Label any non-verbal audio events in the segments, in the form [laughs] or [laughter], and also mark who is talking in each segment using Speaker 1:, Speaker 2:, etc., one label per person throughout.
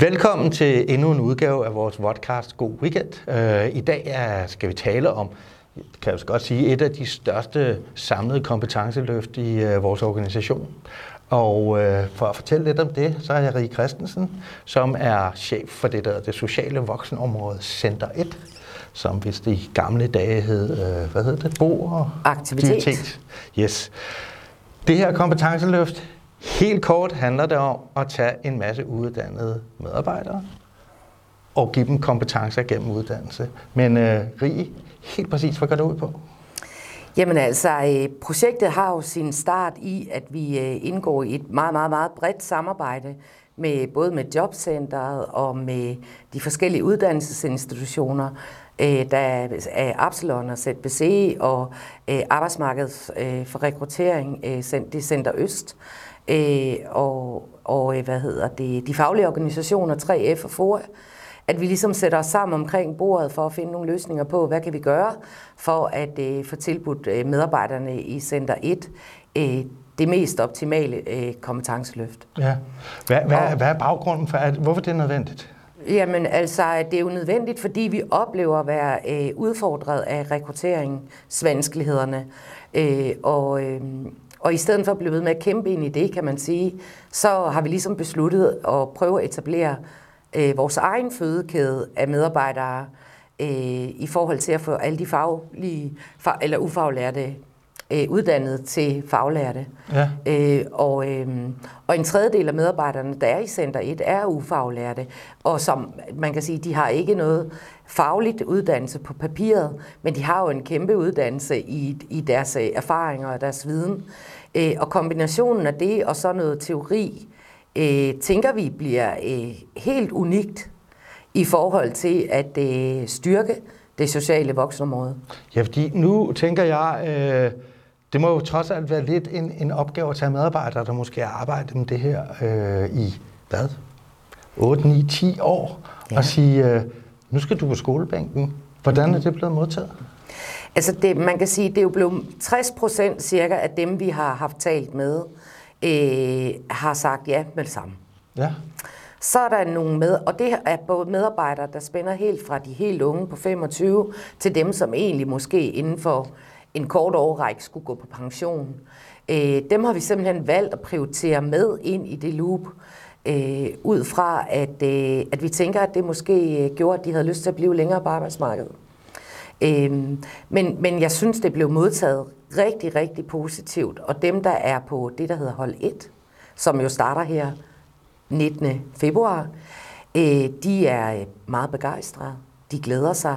Speaker 1: Velkommen til endnu en udgave af vores podcast God Weekend. Uh, I dag er, skal vi tale om, kan jeg godt sige, et af de største samlede kompetenceløft i uh, vores organisation. Og uh, for at fortælle lidt om det, så er jeg Rie Christensen, som er chef for det der det sociale voksenområde Center 1, som hvis det i gamle dage hed, hvad hedder det, bo og
Speaker 2: aktivitet. aktivitet.
Speaker 1: Yes. Det her kompetenceløft, Helt kort handler det om at tage en masse uddannede medarbejdere og give dem kompetencer gennem uddannelse. Men øh, Rie, helt præcis, hvad går det ud på?
Speaker 2: Jamen altså, øh, projektet har jo sin start i, at vi øh, indgår i et meget, meget, meget bredt samarbejde med både med Jobcenteret og med de forskellige uddannelsesinstitutioner, øh, der er Absalon og ZBC og Arbejdsmarkedet for Rekruttering, det Center Øst øh, og, og øh, hvad hedder det, de faglige organisationer, 3F og FOA, at vi ligesom sætter os sammen omkring bordet for at finde nogle løsninger på, hvad kan vi gøre for at øh, få tilbudt øh, medarbejderne i Center 1 øh, det mest optimale øh, kompetenceløft.
Speaker 1: Ja. Hvad, hvad, og, hvad er baggrunden for, at, hvorfor det er nødvendigt?
Speaker 2: Jamen altså, det er jo nødvendigt, fordi vi oplever at være øh, udfordret af rekrutteringsvanskelighederne. Øh, og øh, og i stedet for at blive ved med at kæmpe ind i det, kan man sige, så har vi ligesom besluttet at prøve at etablere øh, vores egen fødekæde af medarbejdere øh, i forhold til at få alle de faglige, fag, eller ufaglærte øh, uddannet til faglærte. Ja. Øh, og, øh, og en tredjedel af medarbejderne, der er i Center 1, er ufaglærte. Og som man kan sige, de har ikke noget fagligt uddannelse på papiret, men de har jo en kæmpe uddannelse i, i deres øh, erfaringer og deres viden. Øh, og kombinationen af det og så noget teori, øh, tænker vi bliver øh, helt unikt i forhold til at øh, styrke det sociale voksenområde.
Speaker 1: Ja, fordi nu tænker jeg, øh, det må jo trods alt være lidt en, en opgave at tage medarbejdere, der måske har arbejdet med det her øh, i, hvad, 8, 9, 10 år, ja. og sige, øh, nu skal du på skolebænken. Hvordan er det blevet modtaget?
Speaker 2: Altså det, man kan sige, det er jo blevet 60 procent cirka af dem, vi har haft talt med, øh, har sagt ja med det samme. Ja. Så er der nogle med, og det er både medarbejdere, der spænder helt fra de helt unge på 25, til dem, som egentlig måske inden for en kort overrække skulle gå på pension. Øh, dem har vi simpelthen valgt at prioritere med ind i det loop, øh, ud fra at, øh, at vi tænker, at det måske øh, gjorde, at de havde lyst til at blive længere på arbejdsmarkedet. Øh, men, men jeg synes, det blev modtaget rigtig, rigtig positivt, og dem, der er på det, der hedder hold 1, som jo starter her 19. februar, øh, de er øh, meget begejstrede. De glæder sig.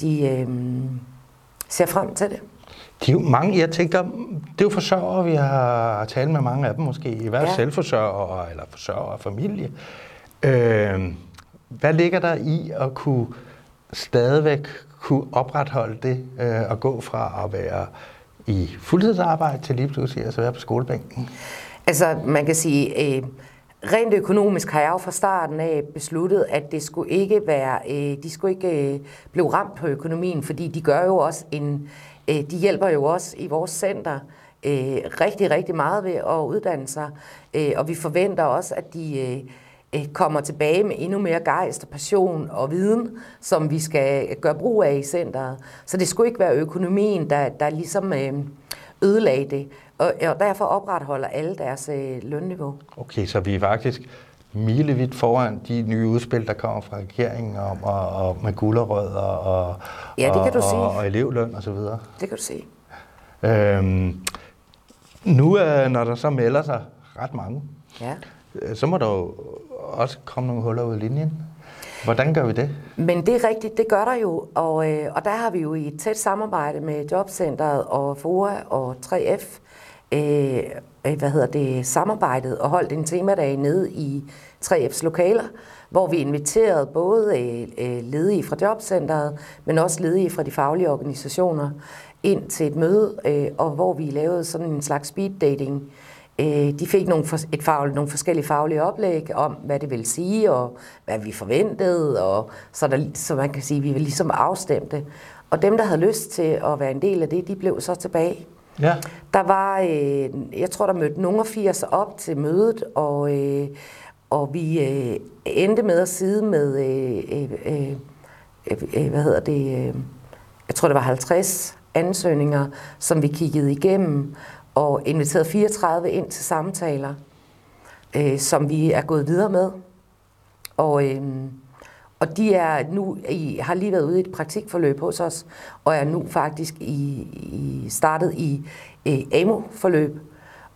Speaker 2: De øh, ser frem til det.
Speaker 1: De er mange, jeg tænker, det er jo forsørgere, vi har talt med mange af dem måske, i hvert ja. selvforsørgere eller forsørgere af familie. Øh, hvad ligger der i at kunne stadigvæk kunne opretholde det øh, og gå fra at være i fuldtidsarbejde til lige pludselig at være på skolebænken?
Speaker 2: Altså, man kan sige, øh, rent økonomisk har jeg jo fra starten af besluttet, at det skulle ikke være, øh, de skulle ikke øh, blive ramt på økonomien, fordi de gør jo også en, øh, de hjælper jo også i vores center øh, rigtig, rigtig meget ved at uddanne sig, øh, og vi forventer også, at de øh, øh kommer tilbage med endnu mere gejst og passion og viden, som vi skal gøre brug af i centret. Så det skulle ikke være økonomien, der, der ligesom øh, ødelagde det, og, og derfor opretholder alle deres øh, lønniveau.
Speaker 1: Okay, så vi er faktisk milevidt foran de nye udspil, der kommer fra regeringen om og, og med gulderødder og,
Speaker 2: ja, det kan du
Speaker 1: og,
Speaker 2: sige.
Speaker 1: og, og elevløn og så videre.
Speaker 2: Det kan du sige.
Speaker 1: Øhm, nu, når der så melder sig ret mange, ja. Øh, så må der jo også komme nogle huller ud i linjen. Hvordan gør vi det?
Speaker 2: Men det er rigtigt, det gør der jo, og, øh, og der har vi jo i et tæt samarbejde med Jobcentret og FOA og 3F øh, øh, hvad hedder det, samarbejdet og holdt en temadag nede i 3F's lokaler, hvor vi inviterede både øh, øh, ledige fra Jobcentret, men også ledige fra de faglige organisationer ind til et møde, øh, og hvor vi lavede sådan en slags speed dating Øh, de fik nogle, et fagl, nogle forskellige faglige oplæg om, hvad det vil sige, og hvad vi forventede, og så, der, så man kan sige, at vi vil ligesom afstemte. Og dem, der havde lyst til at være en del af det, de blev så tilbage. Ja. Der var, øh, jeg tror, der mødte nogle af 80 op til mødet, og, øh, og vi øh, endte med at sidde med, øh, øh, øh, øh, hvad hedder det, øh, jeg tror det var 50 ansøgninger, som vi kiggede igennem, og inviterede 34 ind til samtaler, øh, som vi er gået videre med. Og, øh, og de er nu i, har lige været ude i et praktikforløb hos os, og er nu faktisk i, i startet i øh, AMO-forløb,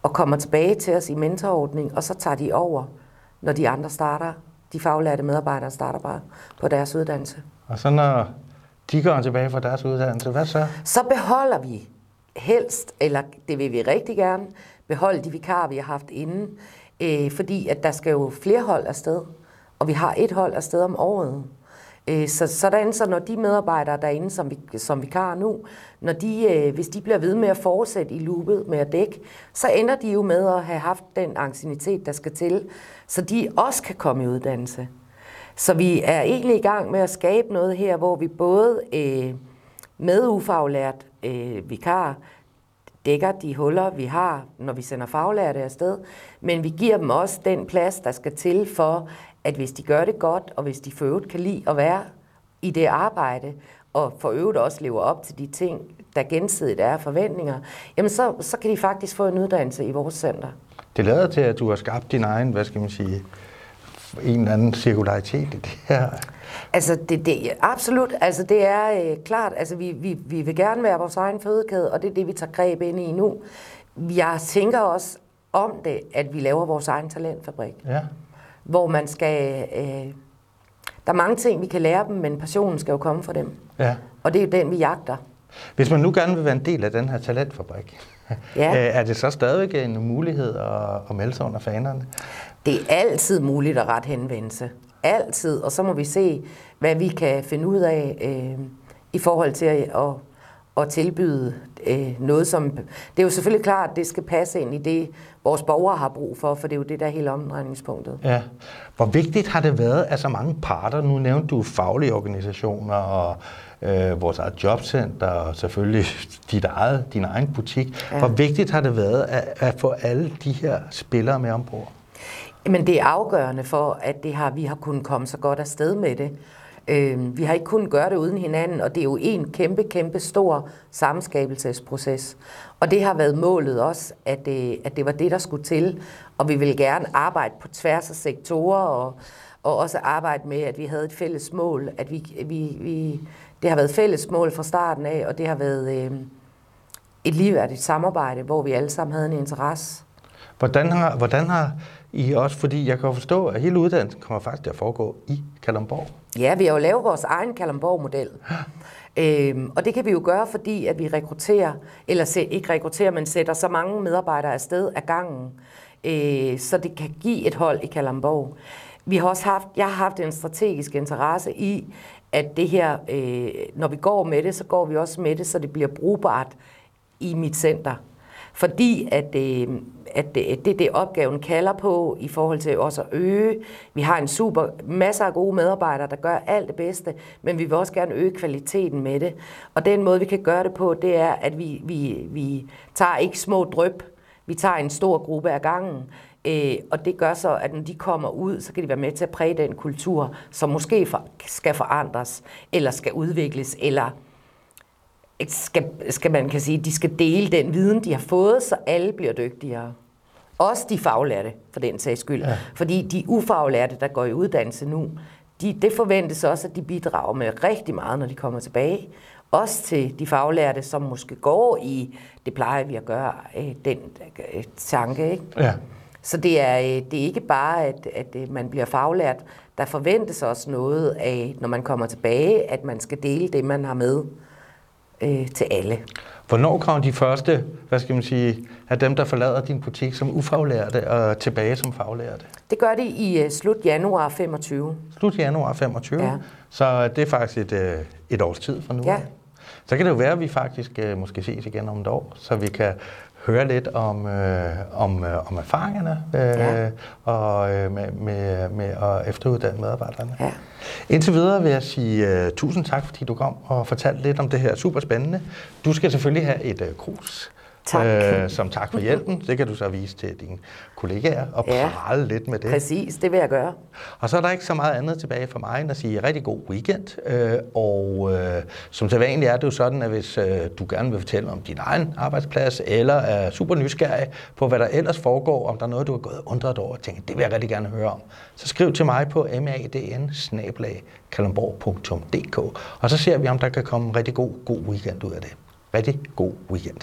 Speaker 2: og kommer tilbage til os i mentorordning, og så tager de over, når de andre starter. De faglærte medarbejdere starter bare på deres uddannelse.
Speaker 1: Og så når de går tilbage fra deres uddannelse, hvad så?
Speaker 2: Så beholder vi helst, eller det vil vi rigtig gerne, beholde de vikarer, vi har haft inden, øh, fordi at der skal jo flere hold afsted, og vi har et hold afsted om året. Øh, så sådan, så når de medarbejdere derinde, som, vi, som vikar nu, når de, øh, hvis de bliver ved med at fortsætte i loopet med at dække, så ender de jo med at have haft den angstinitet, der skal til, så de også kan komme i uddannelse. Så vi er egentlig i gang med at skabe noget her, hvor vi både øh, med ufaglært øh, vikar dækker de huller, vi har, når vi sender faglærte afsted, men vi giver dem også den plads, der skal til for, at hvis de gør det godt, og hvis de for øvrigt kan lide at være i det arbejde, og for øvrigt også lever op til de ting, der gensidigt er forventninger, jamen så, så kan de faktisk få en uddannelse i vores center.
Speaker 1: Det lader til, at du har skabt din egen, hvad skal man sige, en eller anden cirkularitet i det her.
Speaker 2: Altså, det, det, absolut. Altså, det er øh, klart, altså, vi, vi, vi vil gerne være vores egen fødekæde, og det er det, vi tager greb ind i nu. Jeg tænker også om det, at vi laver vores egen talentfabrik.
Speaker 1: Ja.
Speaker 2: Hvor man skal... Øh, der er mange ting, vi kan lære dem, men passionen skal jo komme fra dem.
Speaker 1: Ja.
Speaker 2: Og det er jo den, vi jagter.
Speaker 1: Hvis man nu gerne vil være en del af den her talentfabrik, [laughs]
Speaker 2: Ja.
Speaker 1: øh, er det så stadigvæk en mulighed at, at melde sig under fanerne?
Speaker 2: Det er altid muligt at rette henvendelse. Altid. Og så må vi se, hvad vi kan finde ud af øh, i forhold til at, at, at tilbyde øh, noget, som... Det er jo selvfølgelig klart, at det skal passe ind i det, vores borgere har brug for, for det er jo det, der er hele omdrejningspunktet.
Speaker 1: Ja. Hvor vigtigt har det været, at så mange parter, nu nævnte du faglige organisationer og øh, vores eget jobcenter og selvfølgelig dit eget, din egen butik. Ja.
Speaker 2: Ja.
Speaker 1: Hvor vigtigt har det været at, at få alle de her spillere med ombord?
Speaker 2: Men det er afgørende for, at det har, vi har kunnet komme så godt afsted med det. Øh, vi har ikke kunnet gøre det uden hinanden, og det er jo en kæmpe, kæmpe stor sammenskabelsesproces. Og det har været målet også, at det, at det var det, der skulle til. Og vi vil gerne arbejde på tværs af sektorer, og, og også arbejde med, at vi havde et fælles mål. At vi, vi, vi, det har været fælles mål fra starten af, og det har været øh, et ligeværdigt samarbejde, hvor vi alle sammen havde en interesse.
Speaker 1: Hvordan har, hvordan har I også, fordi jeg kan forstå, at hele uddannelsen kommer faktisk til at foregå i Kalamborg.
Speaker 2: Ja, vi har jo lavet vores egen Kalamborg-model. Øhm, og det kan vi jo gøre, fordi at vi rekrutterer, eller se, ikke rekrutterer, men sætter så mange medarbejdere afsted af gangen, øh, så det kan give et hold i Kalamborg. Vi har også haft, jeg har haft en strategisk interesse i, at det her, øh, når vi går med det, så går vi også med det, så det bliver brugbart i mit center. Fordi at, øh, at øh, det, det, det opgaven kalder på i forhold til også at øge. Vi har en super masser af gode medarbejdere, der gør alt det bedste, men vi vil også gerne øge kvaliteten med det. Og den måde, vi kan gøre det på, det er, at vi, vi, vi tager ikke små drøb. Vi tager en stor gruppe af gangen. Øh, og det gør så, at når de kommer ud, så kan de være med til at præge den kultur, som måske for, skal forandres, eller skal udvikles, eller skal, skal man kan sige, de skal dele den viden, de har fået, så alle bliver dygtigere. Også de faglærte, for den sags skyld. Ja. Fordi de ufaglærte, der går i uddannelse nu, de, det forventes også, at de bidrager med rigtig meget, når de kommer tilbage. Også til de faglærte, som måske går i, det plejer vi at gøre, øh, den øh, tanke. Ikke?
Speaker 1: Ja.
Speaker 2: Så det er, øh, det er ikke bare, at, at øh, man bliver faglært. Der forventes også noget af, når man kommer tilbage, at man skal dele det, man har med øh, til alle.
Speaker 1: Hvornår kommer de første, hvad skal man sige, af dem, der forlader din butik som ufaglærte og tilbage som faglærte?
Speaker 2: Det gør de i uh, slut januar 25.
Speaker 1: Slut januar 25,
Speaker 2: Ja.
Speaker 1: så det er faktisk et, øh, et års tid fra nu.
Speaker 2: Ja.
Speaker 1: af. Så kan det jo være, at vi faktisk øh, måske ses igen om et år, så vi kan høre lidt om, øh, om, øh, om erfaringerne øh,
Speaker 2: Ja.
Speaker 1: og øh, med, med, med at efteruddanne medarbejderne.
Speaker 2: Ja.
Speaker 1: Indtil videre vil jeg sige uh, tusind tak, fordi du kom og fortalte lidt om det her super spændende. Du skal selvfølgelig have et uh, krus
Speaker 2: Tak.
Speaker 1: Øh, som tak for hjælpen. Det kan du så vise til dine kollegaer og
Speaker 2: Ja.
Speaker 1: prale lidt med det.
Speaker 2: Præcis, det vil jeg gøre.
Speaker 1: Og så er der ikke så meget andet tilbage for mig end at sige rigtig god weekend. Øh, og øh, som sædvanligt er det jo sådan, at hvis øh, du gerne vil fortælle om din egen arbejdsplads, eller er super nysgerrig på, hvad der ellers foregår, om der er noget, du har gået og undret over og tænkt, det vil jeg rigtig gerne høre om, så skriv til mig på madn og så ser vi, om der kan komme en rigtig god, god weekend ud af det. Rigtig god weekend.